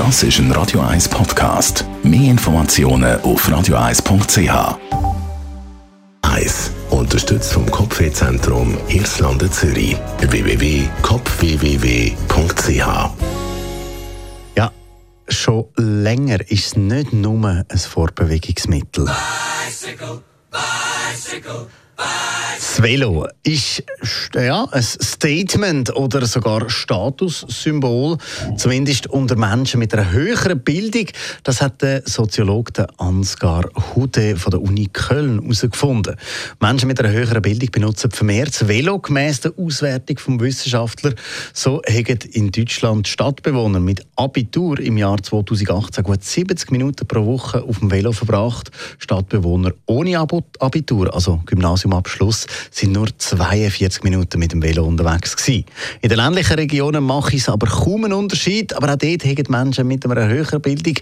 Das ist ein Radio 1 Podcast. Mehr Informationen auf radio1.ch. 1. Unterstützt vom Kopfwehzentrum Irlande Zürich. www.kopfwww.ch Ja, schon länger ist es nicht nur ein Fortbewegungsmittel. Bicycle, bicycle. Das Velo ist ja, ein Statement oder sogar Statussymbol, zumindest unter Menschen mit einer höheren Bildung. Das hat der Soziologe Ansgar Hude von der Uni Köln herausgefunden. Menschen mit einer höheren Bildung benutzen vermehrt das Velo gemäss der Auswertung vom Wissenschaftler. So haben in Deutschland Stadtbewohner mit Abitur im Jahr 2018 gut 70 Minuten pro Woche auf dem Velo verbracht. Stadtbewohner ohne Abitur, also Gymnasium Abschluss sind nur 42 Minuten mit dem Velo unterwegs gewesen. In den ländlichen Regionen mache es aber kaum einen Unterschied, aber auch dort haben Menschen mit einer höheren Bildung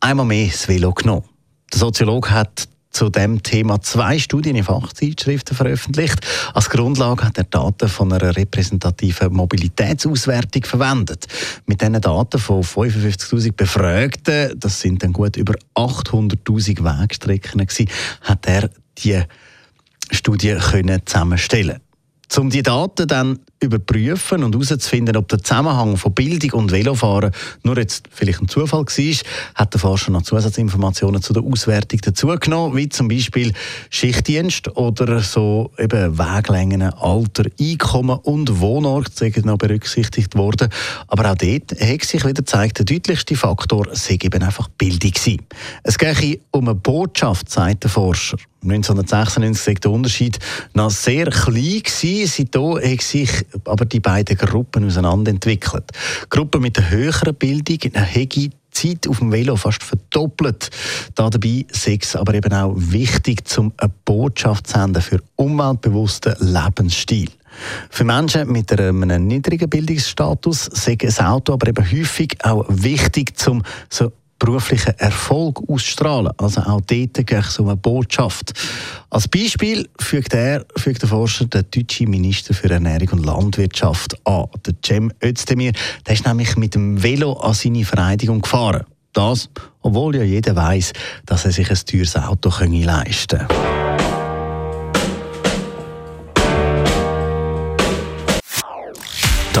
einmal mehr das Velo genommen. Der Soziologe hat zu dem Thema zwei Studien in Fachzeitschriften veröffentlicht. Als Grundlage hat er Daten von einer repräsentativen Mobilitätsauswertung verwendet. Mit diesen Daten von 55.000 Befragten, das sind dann gut über 800.000 Wegstrecken hat er die Studie können zusammenstellen. Um die Daten dann überprüfen und herauszufinden, ob der Zusammenhang von Bildung und Velofahren nur jetzt vielleicht ein Zufall war, hat der Forscher noch Zusatzinformationen zu der Auswertung dazugenommen, wie zum Beispiel Schichtdienst oder so eben Weglängen, Alter, Einkommen und Wohnort sind noch berücksichtigt worden. Aber auch dort hat sich wieder gezeigt, der deutlichste Faktor sei eben einfach Bildung gewesen. Es gehe um eine Botschaft, sagt der Forscher. 1996 war der Unterschied noch sehr klein. Seitdem haben sich aber die beiden Gruppen auseinanderentwickelt. Die Gruppe mit der höheren Bildung die Zeit auf dem Velo fast verdoppelt. Da dabei ist aber eben auch wichtig, um eine Botschaft zu senden für umweltbewussten Lebensstil. Für Menschen mit einem niedrigen Bildungsstatus ist das Auto aber eben häufig auch wichtig, um so beruflichen Erfolg ausstrahlen. Also auch dort geht es um eine Botschaft. Als Beispiel fügt, er, fügt der Forscher den deutschen Minister für Ernährung und Landwirtschaft an, der Cem Özdemir. Der ist nämlich mit dem Velo an seine Vereidigung gefahren. Das, obwohl ja jeder weiß, dass er sich ein teures Auto leisten kann.